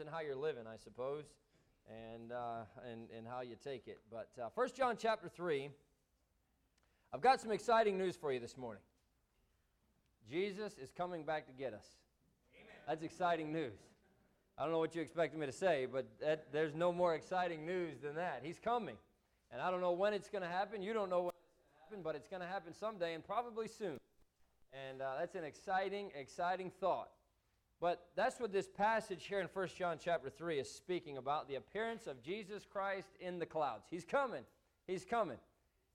and how you're living, I suppose, and, uh, and, and how you take it. But uh, 1 John chapter 3, I've got some exciting news for you this morning. Jesus is coming back to get us. Amen. That's exciting news. I don't know what you expected me to say, but that, there's no more exciting news than that. He's coming. And I don't know when it's going to happen. You don't know when it's going to happen, but it's going to happen someday and probably soon. And uh, that's an exciting, exciting thought. But that's what this passage here in 1 John chapter 3 is speaking about the appearance of Jesus Christ in the clouds. He's coming. He's coming.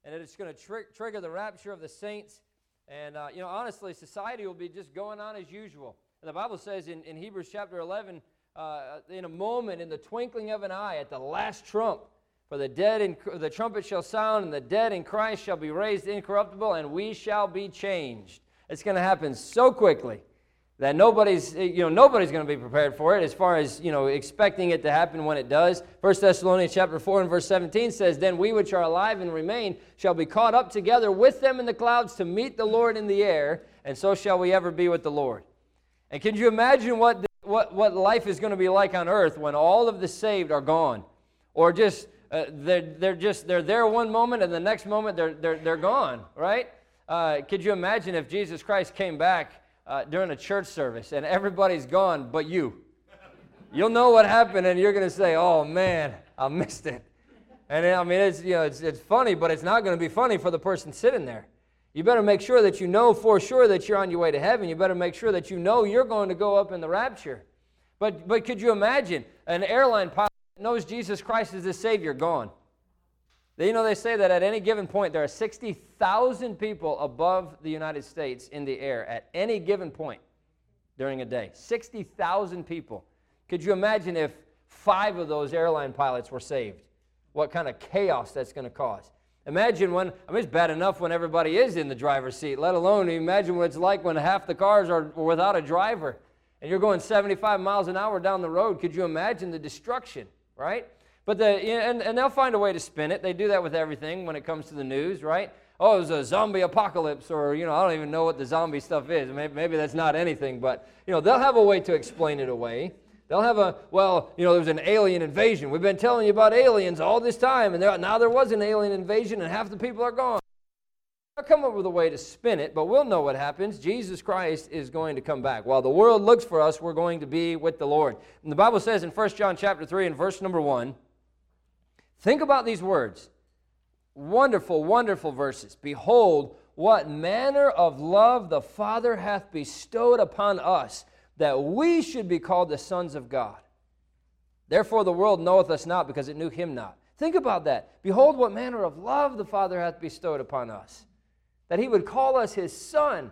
And it's going to tr- trigger the rapture of the saints. And, uh, you know, honestly, society will be just going on as usual. And the Bible says in, in Hebrews chapter 11, uh, in a moment, in the twinkling of an eye, at the last trump, for the dead in, the trumpet shall sound, and the dead in Christ shall be raised incorruptible, and we shall be changed. It's going to happen so quickly that nobody's you know nobody's going to be prepared for it as far as you know expecting it to happen when it does. 1 thessalonians chapter 4 and verse 17 says then we which are alive and remain shall be caught up together with them in the clouds to meet the lord in the air and so shall we ever be with the lord. And can you imagine what what, what life is going to be like on earth when all of the saved are gone? Or just uh, they're, they're just they're there one moment and the next moment they're, they're, they're gone right? Uh, could you imagine if jesus christ came back uh, during a church service and everybody's gone but you. You'll know what happened and you're going to say, oh man, I missed it. And I mean, it's, you know, it's, it's funny, but it's not going to be funny for the person sitting there. You better make sure that you know for sure that you're on your way to heaven. You better make sure that you know you're going to go up in the rapture. But, but could you imagine an airline pilot knows Jesus Christ is the Savior gone? You know, they say that at any given point, there are 60,000 people above the United States in the air at any given point during a day. 60,000 people. Could you imagine if five of those airline pilots were saved? What kind of chaos that's going to cause. Imagine when, I mean, it's bad enough when everybody is in the driver's seat, let alone imagine what it's like when half the cars are without a driver and you're going 75 miles an hour down the road. Could you imagine the destruction, right? But the, and, and they'll find a way to spin it. They do that with everything when it comes to the news, right? Oh, it was a zombie apocalypse, or, you know, I don't even know what the zombie stuff is. Maybe, maybe that's not anything, but, you know, they'll have a way to explain it away. They'll have a, well, you know, there was an alien invasion. We've been telling you about aliens all this time, and now there was an alien invasion, and half the people are gone. They'll come up with a way to spin it, but we'll know what happens. Jesus Christ is going to come back. While the world looks for us, we're going to be with the Lord. And the Bible says in 1 John chapter 3 and verse number 1, Think about these words. Wonderful, wonderful verses. Behold, what manner of love the Father hath bestowed upon us, that we should be called the sons of God. Therefore, the world knoweth us not, because it knew him not. Think about that. Behold, what manner of love the Father hath bestowed upon us, that he would call us his son.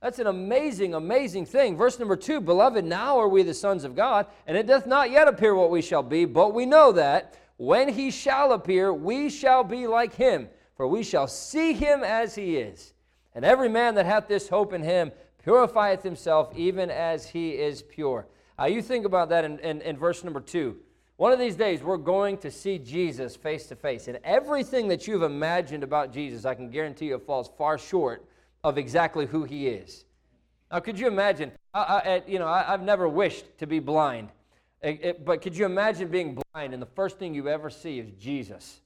That's an amazing, amazing thing. Verse number two Beloved, now are we the sons of God, and it doth not yet appear what we shall be, but we know that when he shall appear, we shall be like him, for we shall see him as he is. And every man that hath this hope in him purifieth himself even as he is pure. Now, you think about that in, in, in verse number two. One of these days, we're going to see Jesus face to face. And everything that you've imagined about Jesus, I can guarantee you, falls far short of exactly who he is. Now, could you imagine? I, I, you know, I, have never wished to be blind. It, it, but could you imagine being blind and the first thing you ever see is Jesus?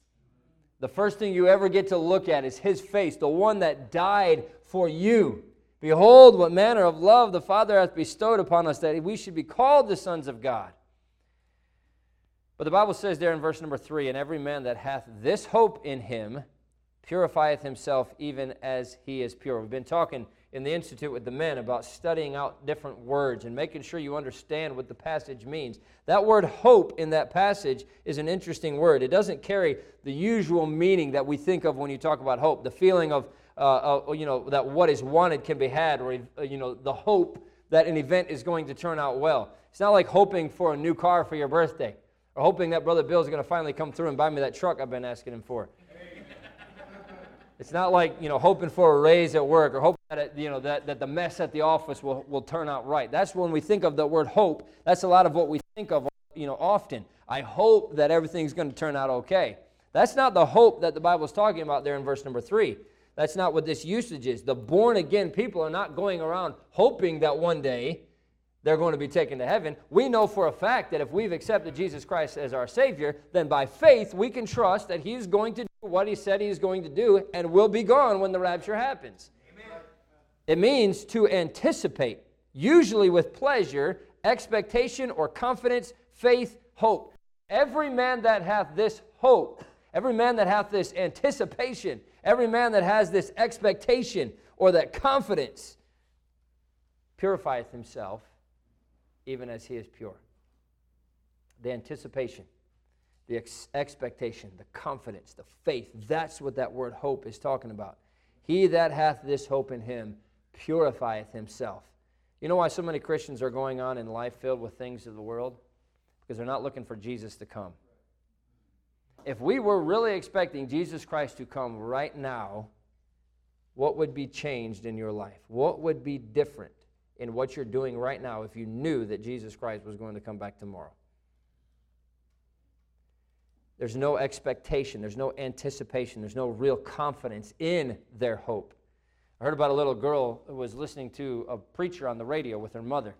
The first thing you ever get to look at is his face, the one that died for you. Behold, what manner of love the Father hath bestowed upon us that we should be called the sons of God. But the Bible says there in verse number three, and every man that hath this hope in him purifieth himself even as he is pure. We've been talking in the Institute with the men about studying out different words and making sure you understand what the passage means. That word hope in that passage is an interesting word. It doesn't carry the usual meaning that we think of when you talk about hope, the feeling of, uh, uh, you know, that what is wanted can be had, or, you know, the hope that an event is going to turn out well. It's not like hoping for a new car for your birthday or hoping that Brother Bill is going to finally come through and buy me that truck I've been asking him for. It's not like, you know, hoping for a raise at work or hoping that, it, you know, that, that the mess at the office will, will turn out right. That's when we think of the word hope. That's a lot of what we think of, you know, often. I hope that everything's going to turn out okay. That's not the hope that the Bible is talking about there in verse number three. That's not what this usage is. The born again people are not going around hoping that one day they're going to be taken to heaven. We know for a fact that if we've accepted Jesus Christ as our Savior, then by faith we can trust that He's going to do what He said He's going to do and will be gone when the rapture happens. Amen. It means to anticipate, usually with pleasure, expectation or confidence, faith, hope. Every man that hath this hope, every man that hath this anticipation, every man that has this expectation or that confidence purifieth himself even as he is pure. The anticipation, the ex- expectation, the confidence, the faith, that's what that word hope is talking about. He that hath this hope in him purifieth himself. You know why so many Christians are going on in life filled with things of the world? Because they're not looking for Jesus to come. If we were really expecting Jesus Christ to come right now, what would be changed in your life? What would be different? In what you're doing right now if you knew that Jesus Christ was going to come back tomorrow. There's no expectation, there's no anticipation, there's no real confidence in their hope. I heard about a little girl who was listening to a preacher on the radio with her mother.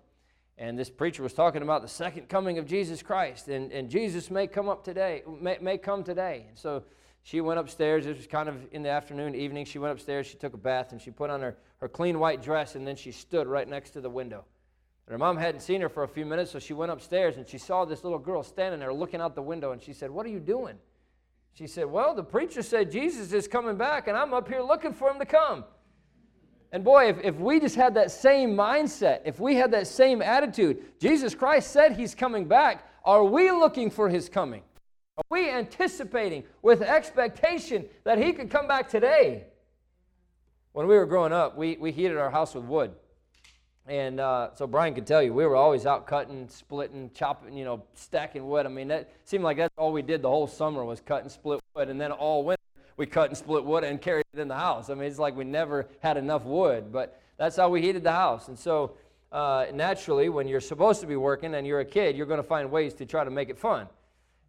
And this preacher was talking about the second coming of Jesus Christ. And, and Jesus may come up today, may, may come today. And so she went upstairs. It was kind of in the afternoon, evening. She went upstairs, she took a bath, and she put on her, her clean white dress, and then she stood right next to the window. And her mom hadn't seen her for a few minutes, so she went upstairs and she saw this little girl standing there looking out the window, and she said, What are you doing? She said, Well, the preacher said Jesus is coming back, and I'm up here looking for him to come. And boy, if, if we just had that same mindset, if we had that same attitude, Jesus Christ said he's coming back, are we looking for his coming? Are we anticipating with expectation that he could come back today? When we were growing up, we, we heated our house with wood. And uh, so Brian could tell you, we were always out cutting, splitting, chopping, you know, stacking wood. I mean, that seemed like that's all we did the whole summer was cut and split wood. And then all winter, we cut and split wood and carried it in the house. I mean, it's like we never had enough wood, but that's how we heated the house. And so uh, naturally, when you're supposed to be working and you're a kid, you're going to find ways to try to make it fun.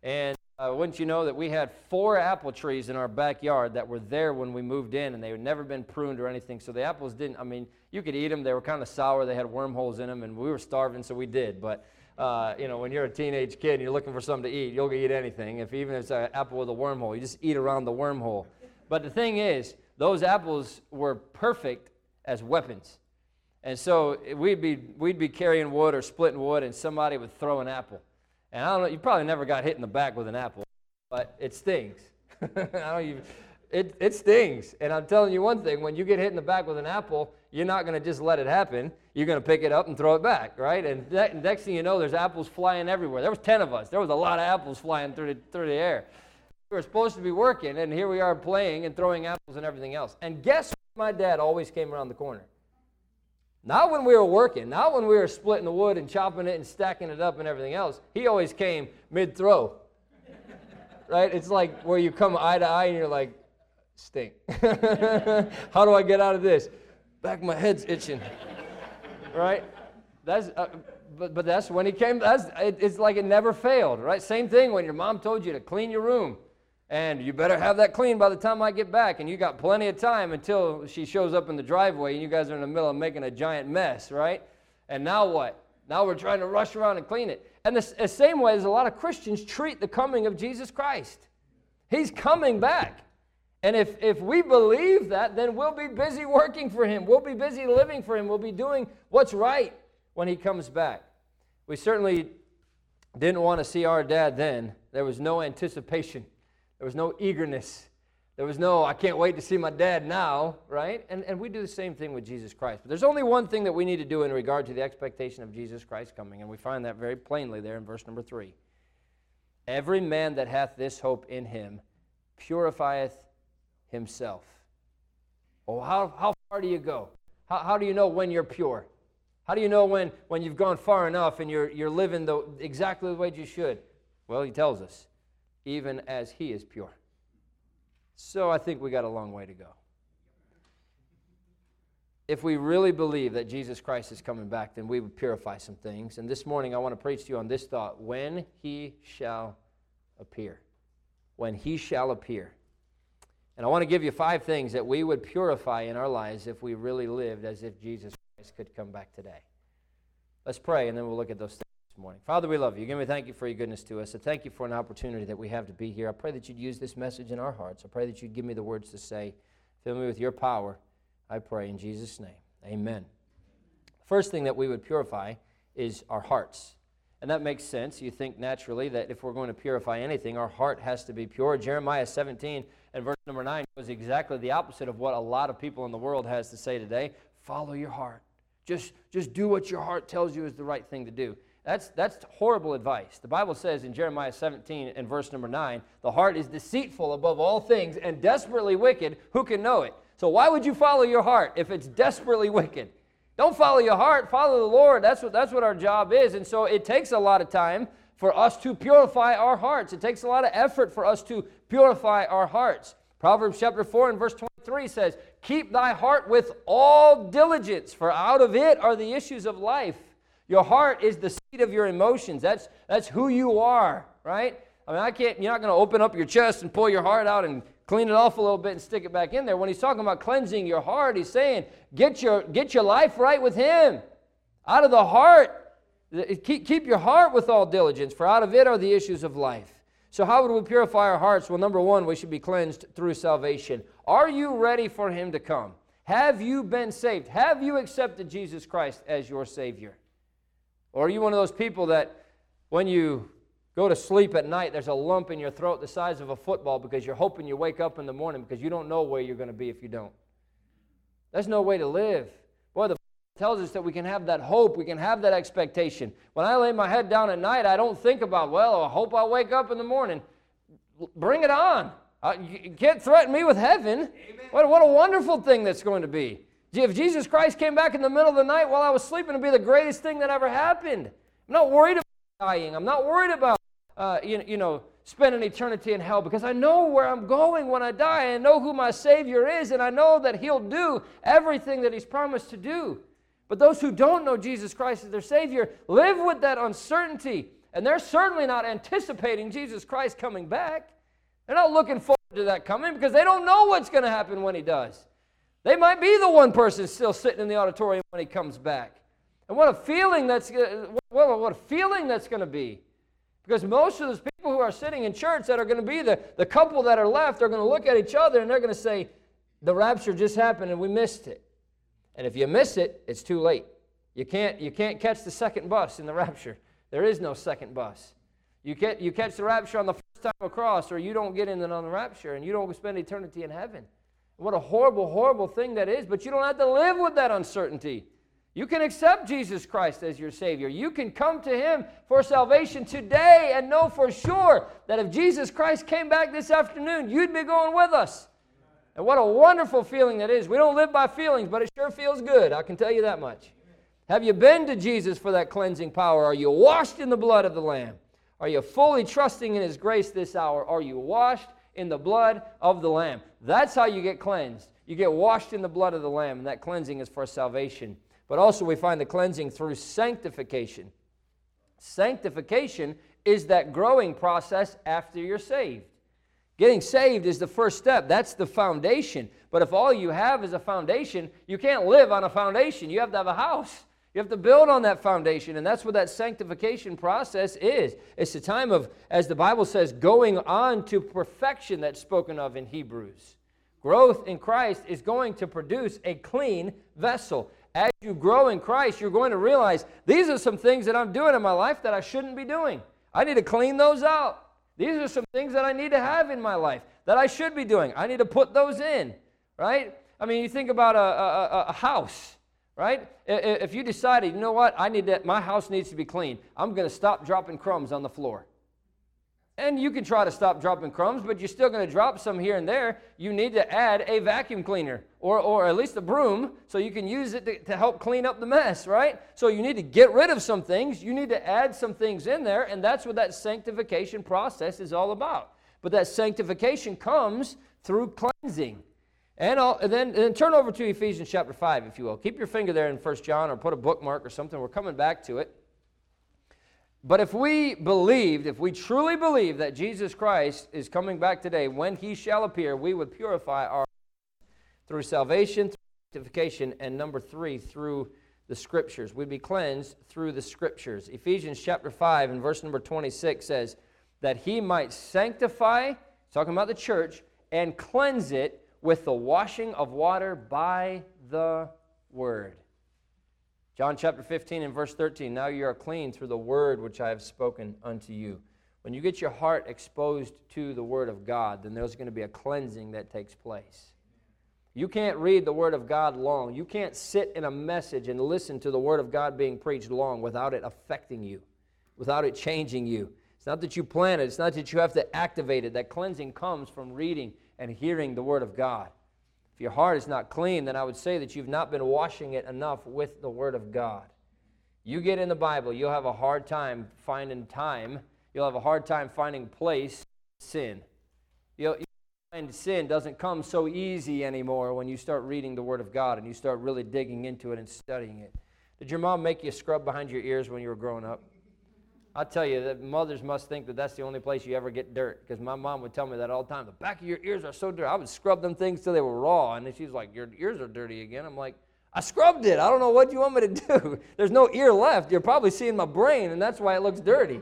And uh, wouldn't you know that we had four apple trees in our backyard that were there when we moved in, and they had never been pruned or anything. So the apples didn't, I mean, you could eat them. They were kind of sour. They had wormholes in them, and we were starving, so we did. But, uh, you know, when you're a teenage kid and you're looking for something to eat, you'll eat anything. If Even if it's an apple with a wormhole, you just eat around the wormhole. But the thing is, those apples were perfect as weapons. And so we'd be, we'd be carrying wood or splitting wood, and somebody would throw an apple. And I don't know, you probably never got hit in the back with an apple, but it stings. I don't even, it, it stings. And I'm telling you one thing when you get hit in the back with an apple, you're not going to just let it happen. You're going to pick it up and throw it back, right? And ne- next thing you know, there's apples flying everywhere. There was 10 of us. There was a lot of apples flying through the, through the air. We were supposed to be working, and here we are playing and throwing apples and everything else. And guess what? My dad always came around the corner. Not when we were working, not when we were splitting the wood and chopping it and stacking it up and everything else. He always came mid throw. right? It's like where you come eye to eye and you're like, stink. How do I get out of this? Back my head's itching. right? That's, uh, but, but that's when he came. That's, it, it's like it never failed, right? Same thing when your mom told you to clean your room and you better have that clean by the time I get back. And you got plenty of time until she shows up in the driveway and you guys are in the middle of making a giant mess, right? And now what? Now we're trying to rush around and clean it. And the, the same way as a lot of Christians treat the coming of Jesus Christ. He's coming back. And if, if we believe that, then we'll be busy working for Him. We'll be busy living for Him. We'll be doing what's right when He comes back. We certainly didn't want to see our dad then. There was no anticipation there was no eagerness. There was no, I can't wait to see my dad now, right? And, and we do the same thing with Jesus Christ. But there's only one thing that we need to do in regard to the expectation of Jesus Christ coming, and we find that very plainly there in verse number three. Every man that hath this hope in him purifieth himself. Oh, how, how far do you go? How, how do you know when you're pure? How do you know when, when you've gone far enough and you're, you're living the, exactly the way you should? Well, he tells us even as he is pure. So I think we got a long way to go. If we really believe that Jesus Christ is coming back, then we would purify some things. And this morning I want to preach to you on this thought when he shall appear. When he shall appear. And I want to give you five things that we would purify in our lives if we really lived as if Jesus Christ could come back today. Let's pray, and then we'll look at those things this morning. Father, we love you. Again, we thank you for your goodness to us. I thank you for an opportunity that we have to be here. I pray that you'd use this message in our hearts. I pray that you'd give me the words to say. Fill me with your power. I pray in Jesus' name. Amen. First thing that we would purify is our hearts. And that makes sense. You think naturally that if we're going to purify anything, our heart has to be pure. Jeremiah 17 and verse number 9 was exactly the opposite of what a lot of people in the world has to say today. Follow your heart. Just, just do what your heart tells you is the right thing to do. That's, that's horrible advice. The Bible says in Jeremiah 17 and verse number 9, the heart is deceitful above all things and desperately wicked. Who can know it? So why would you follow your heart if it's desperately wicked? Don't follow your heart, follow the Lord. That's what, that's what our job is. And so it takes a lot of time for us to purify our hearts. It takes a lot of effort for us to purify our hearts. Proverbs chapter 4 and verse 23 says, Keep thy heart with all diligence, for out of it are the issues of life. Your heart is the seat of your emotions. That's, that's who you are, right? I mean, I can't, you're not going to open up your chest and pull your heart out and clean it off a little bit and stick it back in there. When he's talking about cleansing your heart, he's saying, get your, get your life right with him. Out of the heart, keep, keep your heart with all diligence, for out of it are the issues of life. So, how would we purify our hearts? Well, number one, we should be cleansed through salvation. Are you ready for him to come? Have you been saved? Have you accepted Jesus Christ as your Savior? Or are you one of those people that when you go to sleep at night, there's a lump in your throat the size of a football because you're hoping you wake up in the morning because you don't know where you're going to be if you don't. There's no way to live. Boy, the tells us that we can have that hope, we can have that expectation. When I lay my head down at night, I don't think about, well, I hope I'll wake up in the morning. Bring it on. Uh, you can't threaten me with heaven. What, what a wonderful thing that's going to be. If Jesus Christ came back in the middle of the night while I was sleeping, it'd be the greatest thing that ever happened. I'm not worried about dying. I'm not worried about uh, you, you know, spend an eternity in hell because I know where I'm going when I die. I know who my Savior is, and I know that He'll do everything that He's promised to do. But those who don't know Jesus Christ as their Savior live with that uncertainty, and they're certainly not anticipating Jesus Christ coming back. They're not looking forward to that coming because they don't know what's going to happen when He does. They might be the one person still sitting in the auditorium when He comes back. And what a feeling that's, what, what a feeling that's going to be. Because most of those people who are sitting in church that are going to be the, the couple that are left are going to look at each other and they're going to say, The rapture just happened and we missed it. And if you miss it, it's too late. You can't, you can't catch the second bus in the rapture. There is no second bus. You, get, you catch the rapture on the first time across, or you don't get in on the rapture and you don't spend eternity in heaven. What a horrible, horrible thing that is, but you don't have to live with that uncertainty. You can accept Jesus Christ as your Savior. You can come to Him for salvation today and know for sure that if Jesus Christ came back this afternoon, you'd be going with us. And what a wonderful feeling that is. We don't live by feelings, but it sure feels good. I can tell you that much. Have you been to Jesus for that cleansing power? Are you washed in the blood of the Lamb? Are you fully trusting in His grace this hour? Are you washed in the blood of the Lamb? That's how you get cleansed. You get washed in the blood of the Lamb, and that cleansing is for salvation. But also, we find the cleansing through sanctification. Sanctification is that growing process after you're saved. Getting saved is the first step, that's the foundation. But if all you have is a foundation, you can't live on a foundation. You have to have a house. You have to build on that foundation, and that's what that sanctification process is. It's a time of, as the Bible says, going on to perfection that's spoken of in Hebrews. Growth in Christ is going to produce a clean vessel as you grow in Christ, you're going to realize these are some things that I'm doing in my life that I shouldn't be doing. I need to clean those out. These are some things that I need to have in my life that I should be doing. I need to put those in, right? I mean, you think about a, a, a house, right? If you decided, you know what, I need that, my house needs to be clean, I'm going to stop dropping crumbs on the floor. And you can try to stop dropping crumbs, but you're still going to drop some here and there. You need to add a vacuum cleaner or, or at least a broom so you can use it to, to help clean up the mess, right? So you need to get rid of some things. You need to add some things in there, and that's what that sanctification process is all about. But that sanctification comes through cleansing. And, and, then, and then turn over to Ephesians chapter 5, if you will. Keep your finger there in 1 John or put a bookmark or something. We're coming back to it. But if we believed, if we truly believe that Jesus Christ is coming back today, when he shall appear, we would purify our through salvation, through sanctification, and number three, through the scriptures. We'd be cleansed through the scriptures. Ephesians chapter 5 and verse number 26 says, That he might sanctify, talking about the church, and cleanse it with the washing of water by the word. John chapter 15 and verse 13 Now you are clean through the word which I have spoken unto you. When you get your heart exposed to the word of God, then there's going to be a cleansing that takes place. You can't read the Word of God long. You can't sit in a message and listen to the Word of God being preached long without it affecting you, without it changing you. It's not that you plan it, it's not that you have to activate it. That cleansing comes from reading and hearing the Word of God. If your heart is not clean, then I would say that you've not been washing it enough with the Word of God. You get in the Bible, you'll have a hard time finding time, you'll have a hard time finding place sin. You'll, find sin doesn't come so easy anymore when you start reading the Word of God and you start really digging into it and studying it. Did your mom make you scrub behind your ears when you were growing up? I tell you that mothers must think that that's the only place you ever get dirt because my mom would tell me that all the time. The back of your ears are so dirty. I would scrub them things till they were raw, and then she's like, "Your ears are dirty again." I'm like, "I scrubbed it. I don't know what you want me to do. There's no ear left. You're probably seeing my brain, and that's why it looks dirty,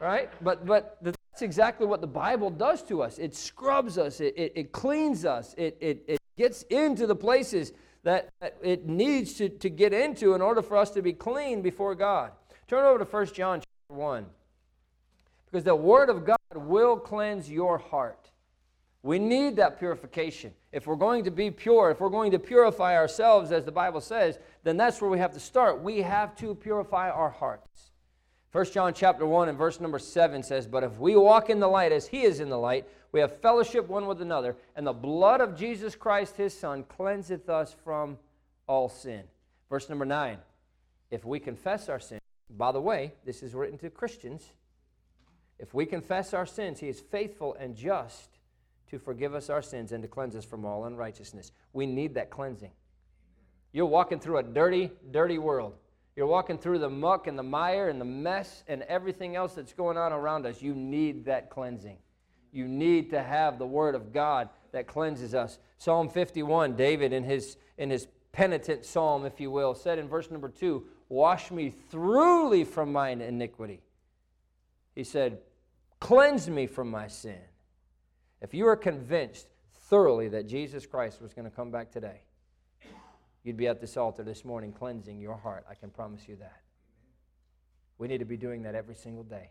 right?" But but that's exactly what the Bible does to us. It scrubs us. It it, it cleans us. It it it gets into the places that, that it needs to, to get into in order for us to be clean before God. Turn over to 1 John 1. Because the Word of God will cleanse your heart. We need that purification. If we're going to be pure, if we're going to purify ourselves, as the Bible says, then that's where we have to start. We have to purify our hearts. 1 John chapter 1 and verse number 7 says, But if we walk in the light as he is in the light, we have fellowship one with another, and the blood of Jesus Christ his Son cleanseth us from all sin. Verse number 9, If we confess our sin, by the way, this is written to Christians. If we confess our sins, He is faithful and just to forgive us our sins and to cleanse us from all unrighteousness. We need that cleansing. You're walking through a dirty, dirty world. You're walking through the muck and the mire and the mess and everything else that's going on around us. You need that cleansing. You need to have the Word of God that cleanses us. Psalm 51, David, in his, in his penitent psalm, if you will, said in verse number 2 Wash me thoroughly from mine iniquity. He said, Cleanse me from my sin. If you are convinced thoroughly that Jesus Christ was going to come back today, you'd be at this altar this morning cleansing your heart. I can promise you that. We need to be doing that every single day.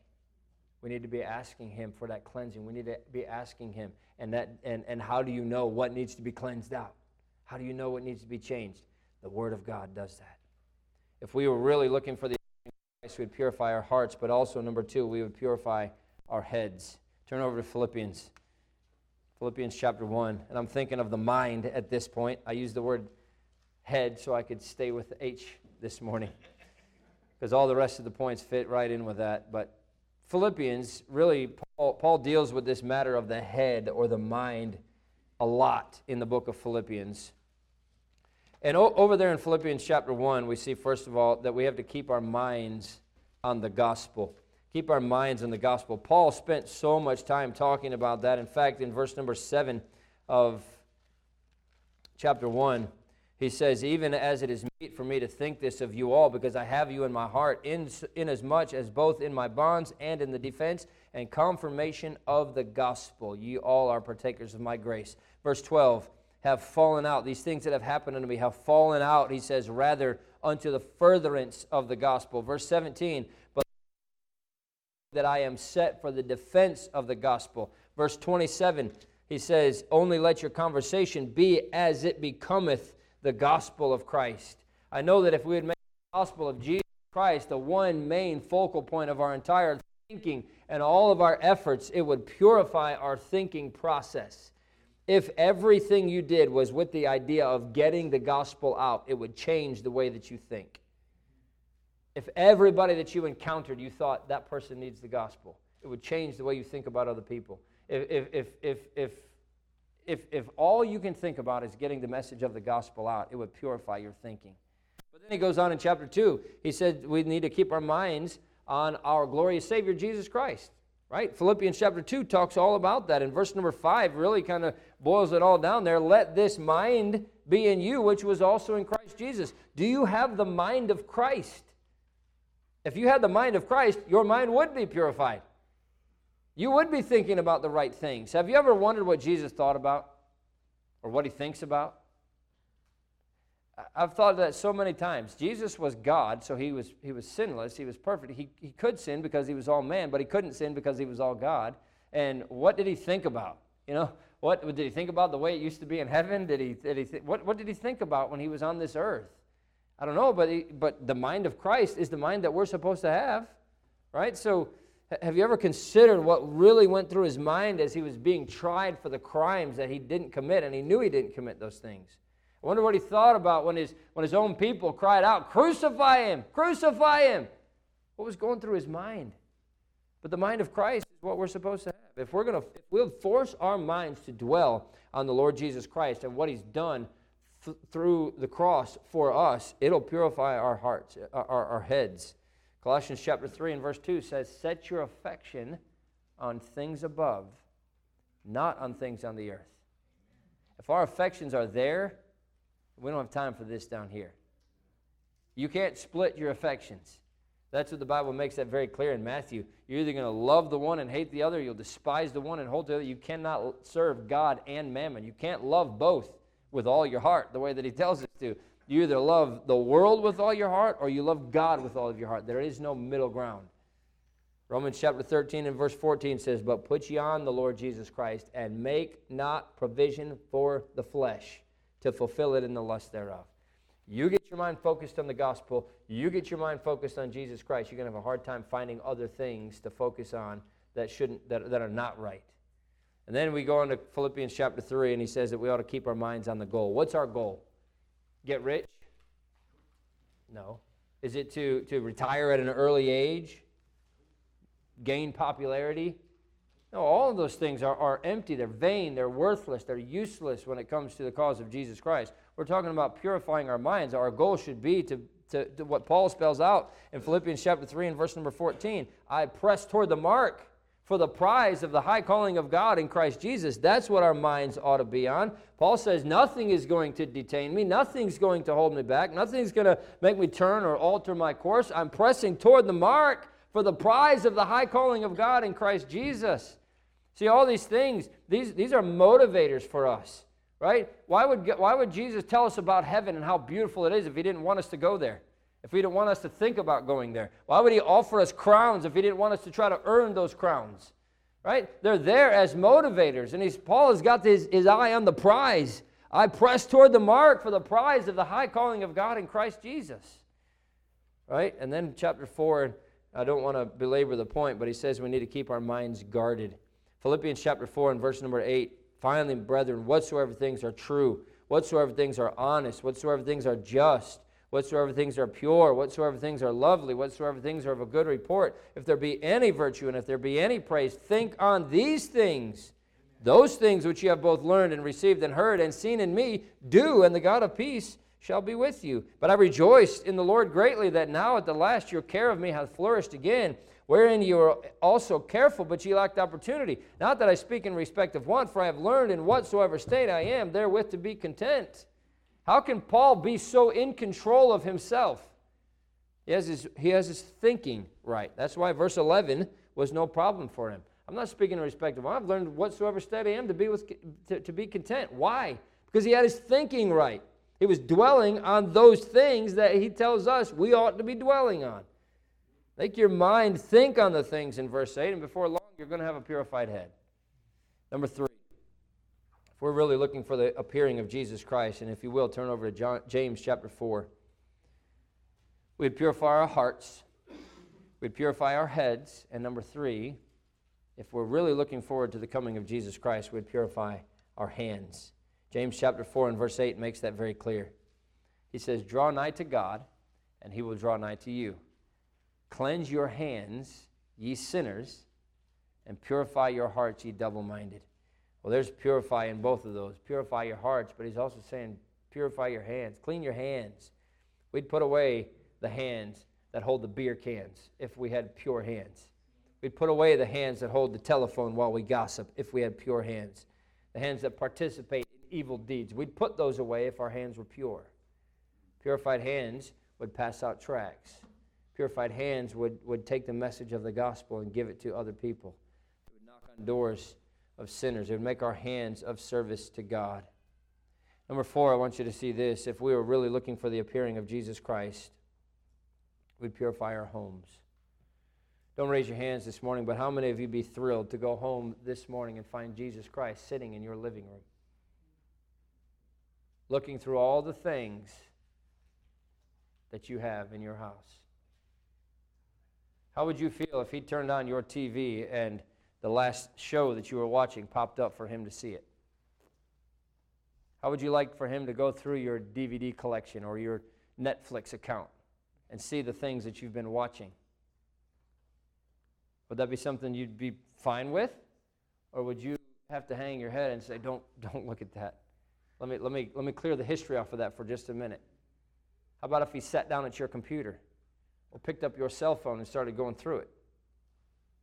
We need to be asking Him for that cleansing. We need to be asking Him. And, that, and, and how do you know what needs to be cleansed out? How do you know what needs to be changed? The Word of God does that if we were really looking for the Christ, we would purify our hearts, but also, number two, we would purify our heads. Turn over to Philippians. Philippians chapter 1. And I'm thinking of the mind at this point. I use the word head so I could stay with the H this morning because all the rest of the points fit right in with that. But Philippians, really, Paul, Paul deals with this matter of the head or the mind a lot in the book of Philippians. And o- over there in Philippians chapter 1, we see, first of all, that we have to keep our minds on the gospel. Keep our minds on the gospel. Paul spent so much time talking about that. In fact, in verse number 7 of chapter 1, he says, Even as it is meet for me to think this of you all, because I have you in my heart, in, inasmuch as much as both in my bonds and in the defense and confirmation of the gospel, ye all are partakers of my grace. Verse 12 have fallen out. These things that have happened unto me have fallen out, he says, rather unto the furtherance of the gospel. Verse 17, but that I am set for the defense of the gospel. Verse 27, he says, Only let your conversation be as it becometh the gospel of Christ. I know that if we would make the gospel of Jesus Christ the one main focal point of our entire thinking and all of our efforts, it would purify our thinking process. If everything you did was with the idea of getting the gospel out, it would change the way that you think. If everybody that you encountered, you thought that person needs the gospel, it would change the way you think about other people. If, if, if, if, if, if, if all you can think about is getting the message of the gospel out, it would purify your thinking. But then he goes on in chapter 2. He said we need to keep our minds on our glorious Savior, Jesus Christ. Right? Philippians chapter 2 talks all about that. And verse number 5 really kind of boils it all down there. Let this mind be in you, which was also in Christ Jesus. Do you have the mind of Christ? If you had the mind of Christ, your mind would be purified. You would be thinking about the right things. Have you ever wondered what Jesus thought about or what he thinks about? I've thought of that so many times. Jesus was God, so he was, he was sinless. He was perfect. He, he could sin because he was all man, but he couldn't sin because he was all God. And what did he think about? You know, what did he think about the way it used to be in heaven? Did he, did he th- what, what did he think about when he was on this earth? I don't know, but, he, but the mind of Christ is the mind that we're supposed to have, right? So, have you ever considered what really went through his mind as he was being tried for the crimes that he didn't commit and he knew he didn't commit those things? I wonder what he thought about when his, when his own people cried out, Crucify him! Crucify him! What was going through his mind? But the mind of Christ is what we're supposed to have. If we're going to, we'll force our minds to dwell on the Lord Jesus Christ and what he's done th- through the cross for us, it'll purify our hearts, our, our, our heads. Colossians chapter 3 and verse 2 says, Set your affection on things above, not on things on the earth. If our affections are there, we don't have time for this down here. You can't split your affections. That's what the Bible makes that very clear in Matthew. You're either going to love the one and hate the other, you'll despise the one and hold the other. You cannot serve God and mammon. You can't love both with all your heart, the way that he tells us to. You either love the world with all your heart or you love God with all of your heart. There is no middle ground. Romans chapter 13 and verse 14 says, But put ye on the Lord Jesus Christ and make not provision for the flesh to fulfill it in the lust thereof. You get your mind focused on the gospel, you get your mind focused on Jesus Christ, you're going to have a hard time finding other things to focus on that shouldn't that, that are not right. And then we go into Philippians chapter 3 and he says that we ought to keep our minds on the goal. What's our goal? Get rich? No. Is it to, to retire at an early age? Gain popularity? No, all of those things are, are empty. They're vain. They're worthless. They're useless when it comes to the cause of Jesus Christ. We're talking about purifying our minds. Our goal should be to, to, to what Paul spells out in Philippians chapter 3 and verse number 14. I press toward the mark for the prize of the high calling of God in Christ Jesus. That's what our minds ought to be on. Paul says, Nothing is going to detain me, nothing's going to hold me back, nothing's going to make me turn or alter my course. I'm pressing toward the mark for the prize of the high calling of God in Christ Jesus. See, all these things, these, these are motivators for us, right? Why would, why would Jesus tell us about heaven and how beautiful it is if he didn't want us to go there? If he didn't want us to think about going there? Why would he offer us crowns if he didn't want us to try to earn those crowns? Right? They're there as motivators. And he's, Paul has got his, his eye on the prize. I press toward the mark for the prize of the high calling of God in Christ Jesus. Right? And then chapter 4, I don't want to belabor the point, but he says we need to keep our minds guarded. Philippians chapter 4 and verse number 8. Finally, brethren, whatsoever things are true, whatsoever things are honest, whatsoever things are just, whatsoever things are pure, whatsoever things are lovely, whatsoever things are of a good report, if there be any virtue and if there be any praise, think on these things. Those things which you have both learned and received and heard and seen in me, do, and the God of peace shall be with you. But I rejoice in the Lord greatly that now at the last your care of me hath flourished again wherein you are also careful, but ye lacked opportunity. Not that I speak in respect of one, for I have learned in whatsoever state I am therewith to be content. How can Paul be so in control of himself? He has his, he has his thinking right. That's why verse 11 was no problem for him. I'm not speaking in respect of one. I've learned whatsoever state I am to be, with, to, to be content. Why? Because he had his thinking right. He was dwelling on those things that he tells us we ought to be dwelling on. Make your mind think on the things in verse 8, and before long, you're going to have a purified head. Number three, if we're really looking for the appearing of Jesus Christ, and if you will, turn over to John, James chapter 4. We'd purify our hearts, we'd purify our heads, and number three, if we're really looking forward to the coming of Jesus Christ, we'd purify our hands. James chapter 4 and verse 8 makes that very clear. He says, Draw nigh to God, and he will draw nigh to you. Cleanse your hands, ye sinners, and purify your hearts, ye double minded. Well, there's purify in both of those. Purify your hearts, but he's also saying, purify your hands. Clean your hands. We'd put away the hands that hold the beer cans if we had pure hands. We'd put away the hands that hold the telephone while we gossip if we had pure hands, the hands that participate in evil deeds. We'd put those away if our hands were pure. Purified hands would pass out tracts. Purified hands would, would take the message of the gospel and give it to other people. It would knock on doors of sinners. It would make our hands of service to God. Number four, I want you to see this. If we were really looking for the appearing of Jesus Christ, we'd purify our homes. Don't raise your hands this morning, but how many of you be thrilled to go home this morning and find Jesus Christ sitting in your living room? Looking through all the things that you have in your house. How would you feel if he turned on your TV and the last show that you were watching popped up for him to see it? How would you like for him to go through your DVD collection or your Netflix account and see the things that you've been watching? Would that be something you'd be fine with? Or would you have to hang your head and say, don't, don't look at that? Let me, let, me, let me clear the history off of that for just a minute. How about if he sat down at your computer or picked up your cell phone and started going through it?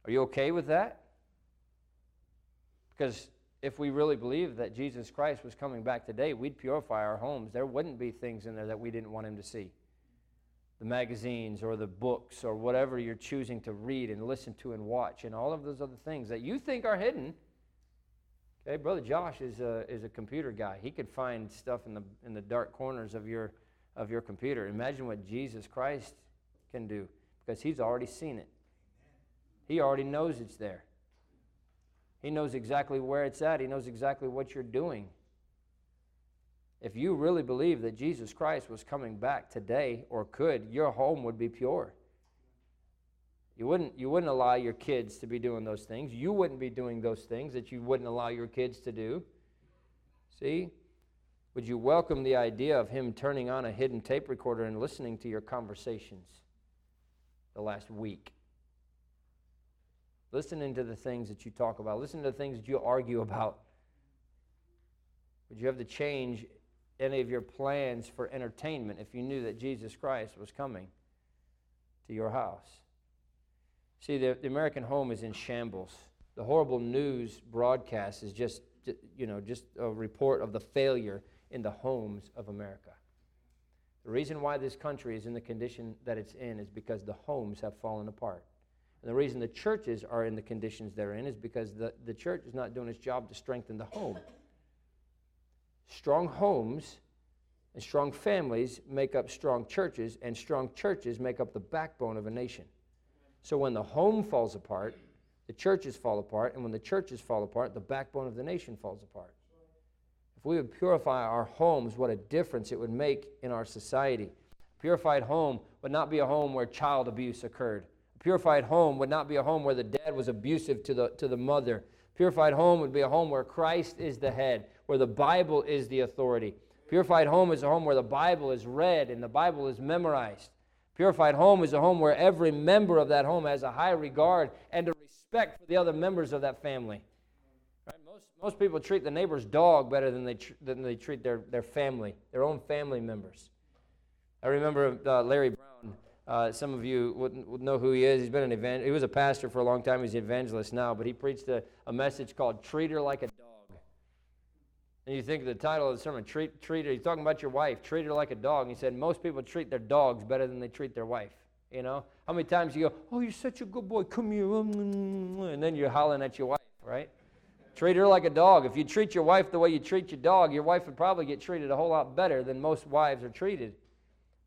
Are you okay with that? Because if we really believed that Jesus Christ was coming back today, we'd purify our homes. There wouldn't be things in there that we didn't want him to see. The magazines or the books or whatever you're choosing to read and listen to and watch, and all of those other things that you think are hidden. Okay, Brother Josh is a, is a computer guy. He could find stuff in the, in the dark corners of your, of your computer. Imagine what Jesus Christ can do because he's already seen it, he already knows it's there. He knows exactly where it's at, He knows exactly what you're doing. If you really believe that Jesus Christ was coming back today or could, your home would be pure. You wouldn't, you wouldn't allow your kids to be doing those things. You wouldn't be doing those things that you wouldn't allow your kids to do. See? Would you welcome the idea of him turning on a hidden tape recorder and listening to your conversations the last week? listening to the things that you talk about, listening to the things that you argue about. Would you have to change any of your plans for entertainment if you knew that Jesus Christ was coming to your house? See, the, the American home is in shambles. The horrible news broadcast is just, you know, just a report of the failure in the homes of America. The reason why this country is in the condition that it's in is because the homes have fallen apart. And the reason the churches are in the conditions they're in is because the, the church is not doing its job to strengthen the home. Strong homes and strong families make up strong churches, and strong churches make up the backbone of a nation. So when the home falls apart, the churches fall apart, and when the churches fall apart, the backbone of the nation falls apart. If we would purify our homes, what a difference it would make in our society. A Purified home would not be a home where child abuse occurred A purified home would not be a home where the dad was abusive to the, to the mother. Purified home would be a home where Christ is the head, where the Bible is the authority. Purified home is a home where the Bible is read and the Bible is memorized. Purified home is a home where every member of that home has a high regard and a respect for the other members of that family. Most, people treat the neighbor's dog better than they, tr- than they treat their, their family, their own family members. I remember uh, Larry Brown uh, some of you would, know who he is. He's been an event. He was a pastor for a long time. He's an evangelist now, but he preached a, a message called "Treat Her Like a Dog." And you think of the title of the sermon, "Treat Treat Her." He's talking about your wife. Treat her like a dog. And he said most people treat their dogs better than they treat their wife. You know how many times you go, "Oh, you're such a good boy. Come here," and then you're hollering at your wife, right? Treat her like a dog. If you treat your wife the way you treat your dog, your wife would probably get treated a whole lot better than most wives are treated.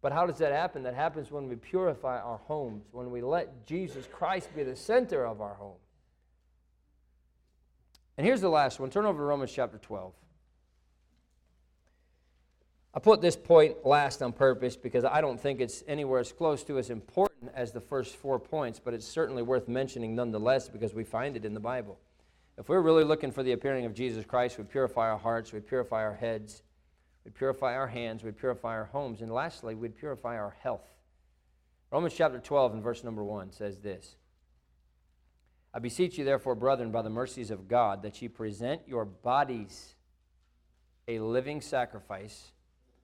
But how does that happen? That happens when we purify our homes, when we let Jesus Christ be the center of our home. And here's the last one. Turn over to Romans chapter 12. I put this point last on purpose because I don't think it's anywhere as close to as important as the first four points, but it's certainly worth mentioning nonetheless because we find it in the Bible. If we're really looking for the appearing of Jesus Christ, we purify our hearts, we purify our heads, We'd purify our hands, we'd purify our homes, and lastly, we'd purify our health. Romans chapter 12 and verse number 1 says this I beseech you, therefore, brethren, by the mercies of God, that ye present your bodies a living sacrifice,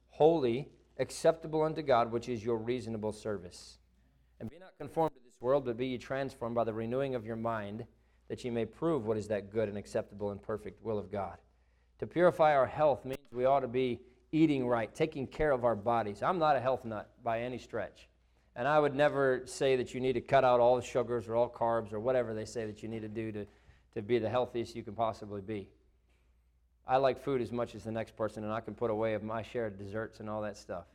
holy, acceptable unto God, which is your reasonable service. And be not conformed to this world, but be ye transformed by the renewing of your mind, that ye may prove what is that good and acceptable and perfect will of God. To purify our health means we ought to be eating right, taking care of our bodies. I'm not a health nut by any stretch. And I would never say that you need to cut out all the sugars or all carbs or whatever they say that you need to do to, to be the healthiest you can possibly be. I like food as much as the next person, and I can put away my share of desserts and all that stuff.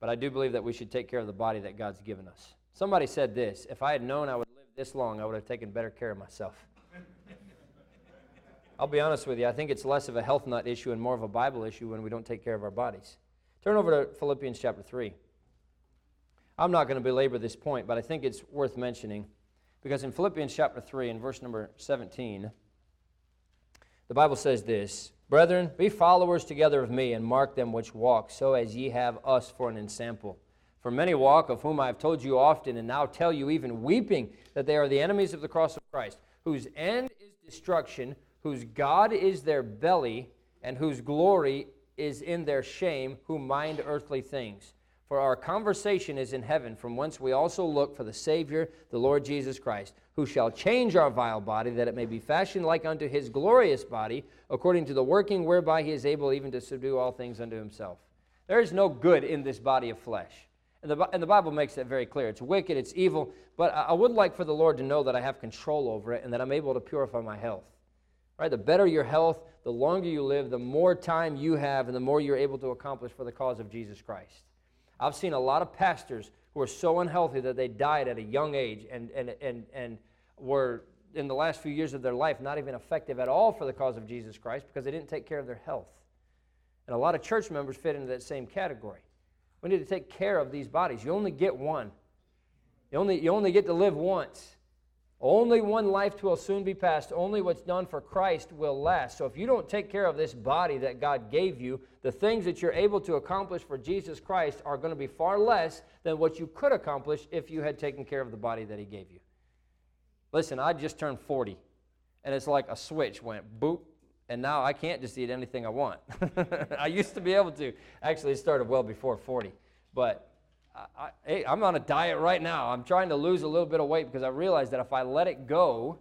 But I do believe that we should take care of the body that God's given us. Somebody said this if I had known I would this long, I would have taken better care of myself. I'll be honest with you, I think it's less of a health nut issue and more of a Bible issue when we don't take care of our bodies. Turn over to Philippians chapter 3. I'm not going to belabor this point, but I think it's worth mentioning because in Philippians chapter 3 and verse number 17, the Bible says this Brethren, be followers together of me, and mark them which walk, so as ye have us for an ensample. For many walk, of whom I have told you often, and now tell you even weeping, that they are the enemies of the cross of Christ, whose end is destruction, whose God is their belly, and whose glory is in their shame, who mind earthly things. For our conversation is in heaven, from whence we also look for the Savior, the Lord Jesus Christ, who shall change our vile body, that it may be fashioned like unto his glorious body, according to the working whereby he is able even to subdue all things unto himself. There is no good in this body of flesh. And the, and the Bible makes that very clear. It's wicked, it's evil, but I would like for the Lord to know that I have control over it and that I'm able to purify my health. Right? The better your health, the longer you live, the more time you have, and the more you're able to accomplish for the cause of Jesus Christ. I've seen a lot of pastors who are so unhealthy that they died at a young age and, and, and, and were, in the last few years of their life, not even effective at all for the cause of Jesus Christ because they didn't take care of their health. And a lot of church members fit into that same category. We need to take care of these bodies. You only get one, you only, you only get to live once. Only one life will soon be passed. Only what's done for Christ will last. So if you don't take care of this body that God gave you, the things that you're able to accomplish for Jesus Christ are going to be far less than what you could accomplish if you had taken care of the body that He gave you. Listen, I just turned 40, and it's like a switch went boop, and now I can't just eat anything I want. I used to be able to. Actually, it started well before 40. But I, hey, I'm on a diet right now. I'm trying to lose a little bit of weight because I realize that if I let it go,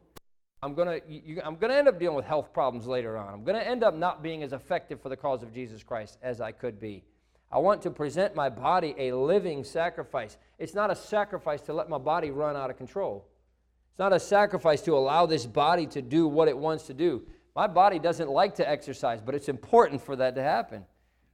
I'm going to I'm to end up dealing with health problems later on. I'm to end up not being as effective for the cause of Jesus Christ as I could be. I want to present my body a living sacrifice. It's not a sacrifice to let my body run out of control. It's not a sacrifice to allow this body to do what it wants to do. My body doesn't like to exercise, but it's important for that to happen.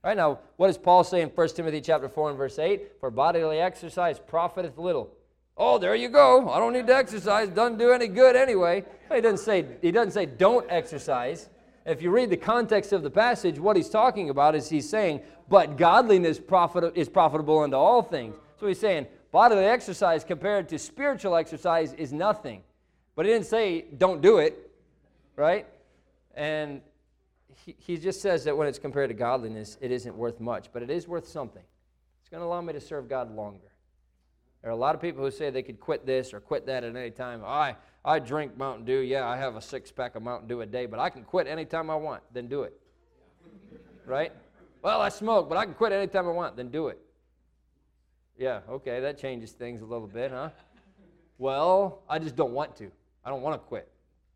Right now, what does Paul say in 1 Timothy chapter 4 and verse 8? For bodily exercise profiteth little. Oh, there you go. I don't need to exercise. Doesn't do any good anyway. He doesn't say, he doesn't say don't exercise. If you read the context of the passage, what he's talking about is he's saying, but godliness profit, is profitable unto all things. So he's saying, bodily exercise compared to spiritual exercise is nothing. But he didn't say don't do it, right? And he, he just says that when it's compared to godliness, it isn't worth much, but it is worth something. It's going to allow me to serve God longer. There are a lot of people who say they could quit this or quit that at any time. I, I drink Mountain Dew. Yeah, I have a six pack of Mountain Dew a day, but I can quit anytime I want. Then do it. Right? Well, I smoke, but I can quit anytime I want. Then do it. Yeah, okay, that changes things a little bit, huh? Well, I just don't want to. I don't want to quit.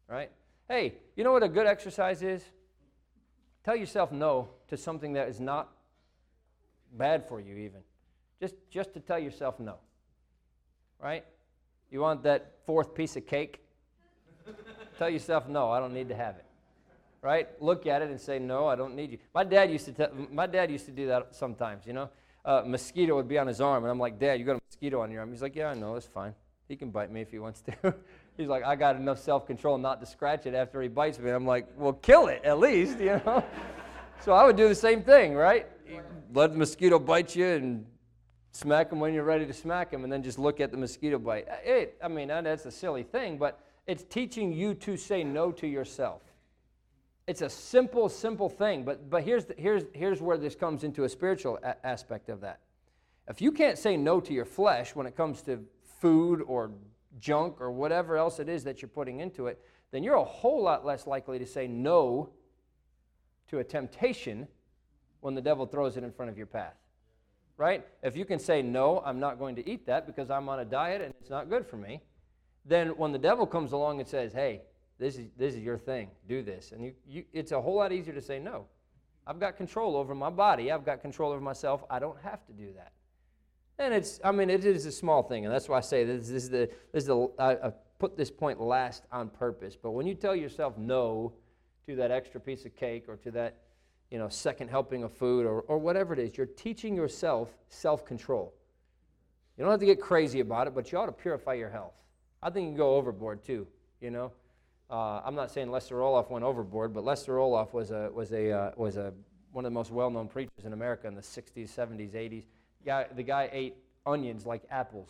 Right? Hey, you know what a good exercise is? Tell yourself no to something that is not bad for you, even. Just, just to tell yourself no. Right? You want that fourth piece of cake? tell yourself no, I don't need to have it. Right? Look at it and say no, I don't need you. My dad used to tell, my dad used to do that sometimes. You know, uh, mosquito would be on his arm, and I'm like, Dad, you got a mosquito on your arm? He's like, Yeah, I know, it's fine. He can bite me if he wants to. He's like, I got enough self control not to scratch it after he bites me. I'm like, well, kill it at least, you know? so I would do the same thing, right? Let the mosquito bite you and smack him when you're ready to smack him, and then just look at the mosquito bite. Uh, it, I mean, that's a silly thing, but it's teaching you to say no to yourself. It's a simple, simple thing, but, but here's, the, here's, here's where this comes into a spiritual a- aspect of that. If you can't say no to your flesh when it comes to food or junk or whatever else it is that you're putting into it, then you're a whole lot less likely to say no to a temptation when the devil throws it in front of your path. right? If you can say, no, I'm not going to eat that because I'm on a diet and it's not good for me, then when the devil comes along and says, hey, this is, this is your thing, do this, and you, you, it's a whole lot easier to say no. I've got control over my body, I've got control over myself, I don't have to do that. And it's, I mean, it is a small thing, and that's why I say this, this is the, this is the, I, I put this point last on purpose. But when you tell yourself no to that extra piece of cake or to that, you know, second helping of food or, or whatever it is, you're teaching yourself self control. You don't have to get crazy about it, but you ought to purify your health. I think you can go overboard too, you know. Uh, I'm not saying Lester Roloff went overboard, but Lester Roloff was a, was a, uh, was a, one of the most well known preachers in America in the 60s, 70s, 80s guy, the guy ate onions like apples.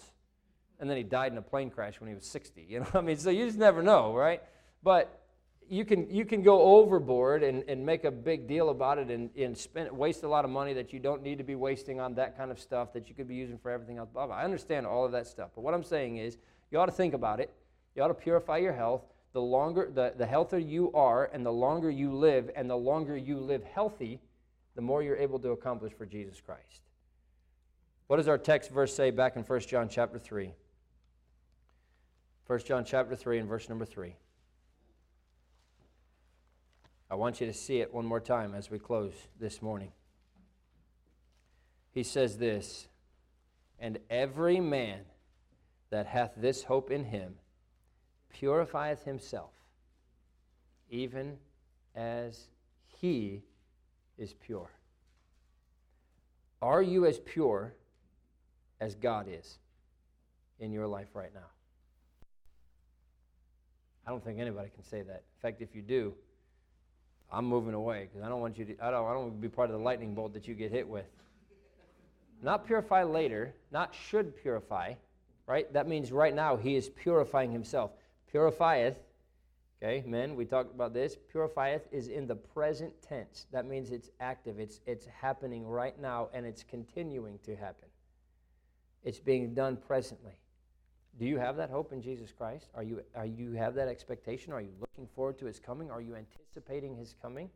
And then he died in a plane crash when he was 60. You know, what I mean, so you just never know, right? But you can, you can go overboard and, and make a big deal about it and, and spend, waste a lot of money that you don't need to be wasting on that kind of stuff that you could be using for everything else. Blah, blah. I understand all of that stuff. But what I'm saying is, you ought to think about it. You ought to purify your health. The longer, the, the healthier you are, and the longer you live, and the longer you live healthy, the more you're able to accomplish for Jesus Christ. What does our text verse say back in 1 John chapter 3? 1 John chapter 3 and verse number 3. I want you to see it one more time as we close this morning. He says this, and every man that hath this hope in him purifieth himself, even as he is pure. Are you as pure as God is in your life right now? I don't think anybody can say that. In fact, if you do, I'm moving away because I don't want you to, I don't, I don't want to be part of the lightning bolt that you get hit with. Not purify later, not should purify, right? That means right now he is purifying himself. Purifieth, okay, men, we talked about this. Purifieth is in the present tense. That means it's active, it's, it's happening right now, and it's continuing to happen. It's being done presently. Do you have that hope in Jesus Christ? Are you, are you have that expectation? Are you looking forward to his coming? Are you anticipating his coming?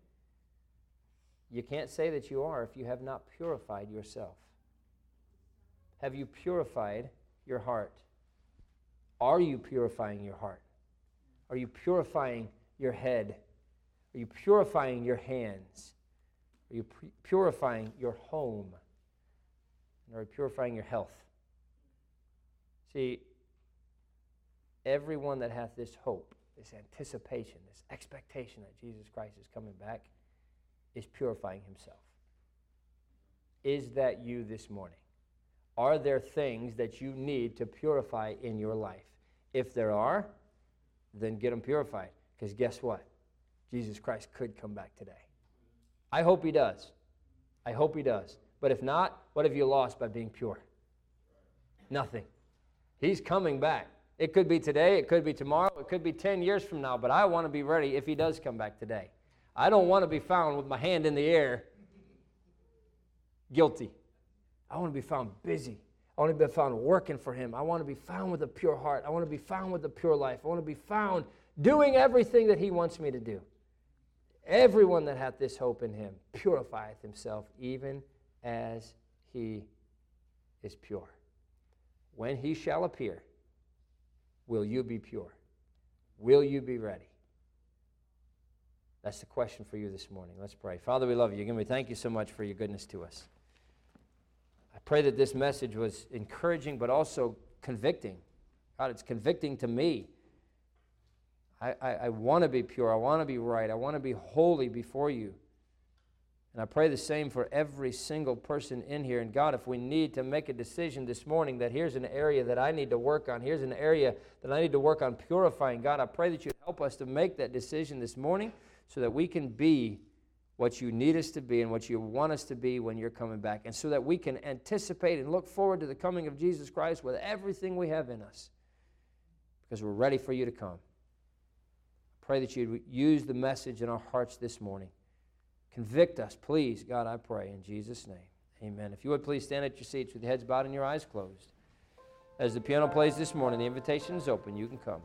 You can't say that you are if you have not purified yourself. Have you purified your heart? Are you purifying your heart? Are you purifying your head? Are you purifying your hands? Are you purifying your home? are you purifying your health? See, everyone that hath this hope, this anticipation, this expectation that Jesus Christ is coming back, is purifying himself. Is that you this morning? Are there things that you need to purify in your life? If there are, then get them purified. Because guess what? Jesus Christ could come back today. I hope he does. I hope he does. But if not, what have you lost by being pure? Nothing. He's coming back. It could be today, it could be tomorrow, it could be 10 years from now, but I want to be ready if he does come back today. I don't want to be found with my hand in the air guilty. I want to be found busy. I want to be found working for him. I want to be found with a pure heart. I want to be found with a pure life. I want to be found doing everything that he wants me to do. Everyone that hath this hope in him purifieth himself, even as he is pure when he shall appear, will you be pure? Will you be ready? That's the question for you this morning. Let's pray. Father, we love you. Again, we thank you so much for your goodness to us. I pray that this message was encouraging but also convicting. God, it's convicting to me. I, I, I want to be pure. I want to be right. I want to be holy before you. And I pray the same for every single person in here. And God, if we need to make a decision this morning that here's an area that I need to work on, here's an area that I need to work on purifying, God, I pray that you help us to make that decision this morning so that we can be what you need us to be and what you want us to be when you're coming back. And so that we can anticipate and look forward to the coming of Jesus Christ with everything we have in us because we're ready for you to come. I pray that you'd use the message in our hearts this morning. Convict us, please, God, I pray, in Jesus' name. Amen. If you would please stand at your seats with your heads bowed and your eyes closed. As the piano plays this morning, the invitation is open. You can come.